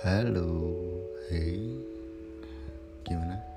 Halo, hey, gimana?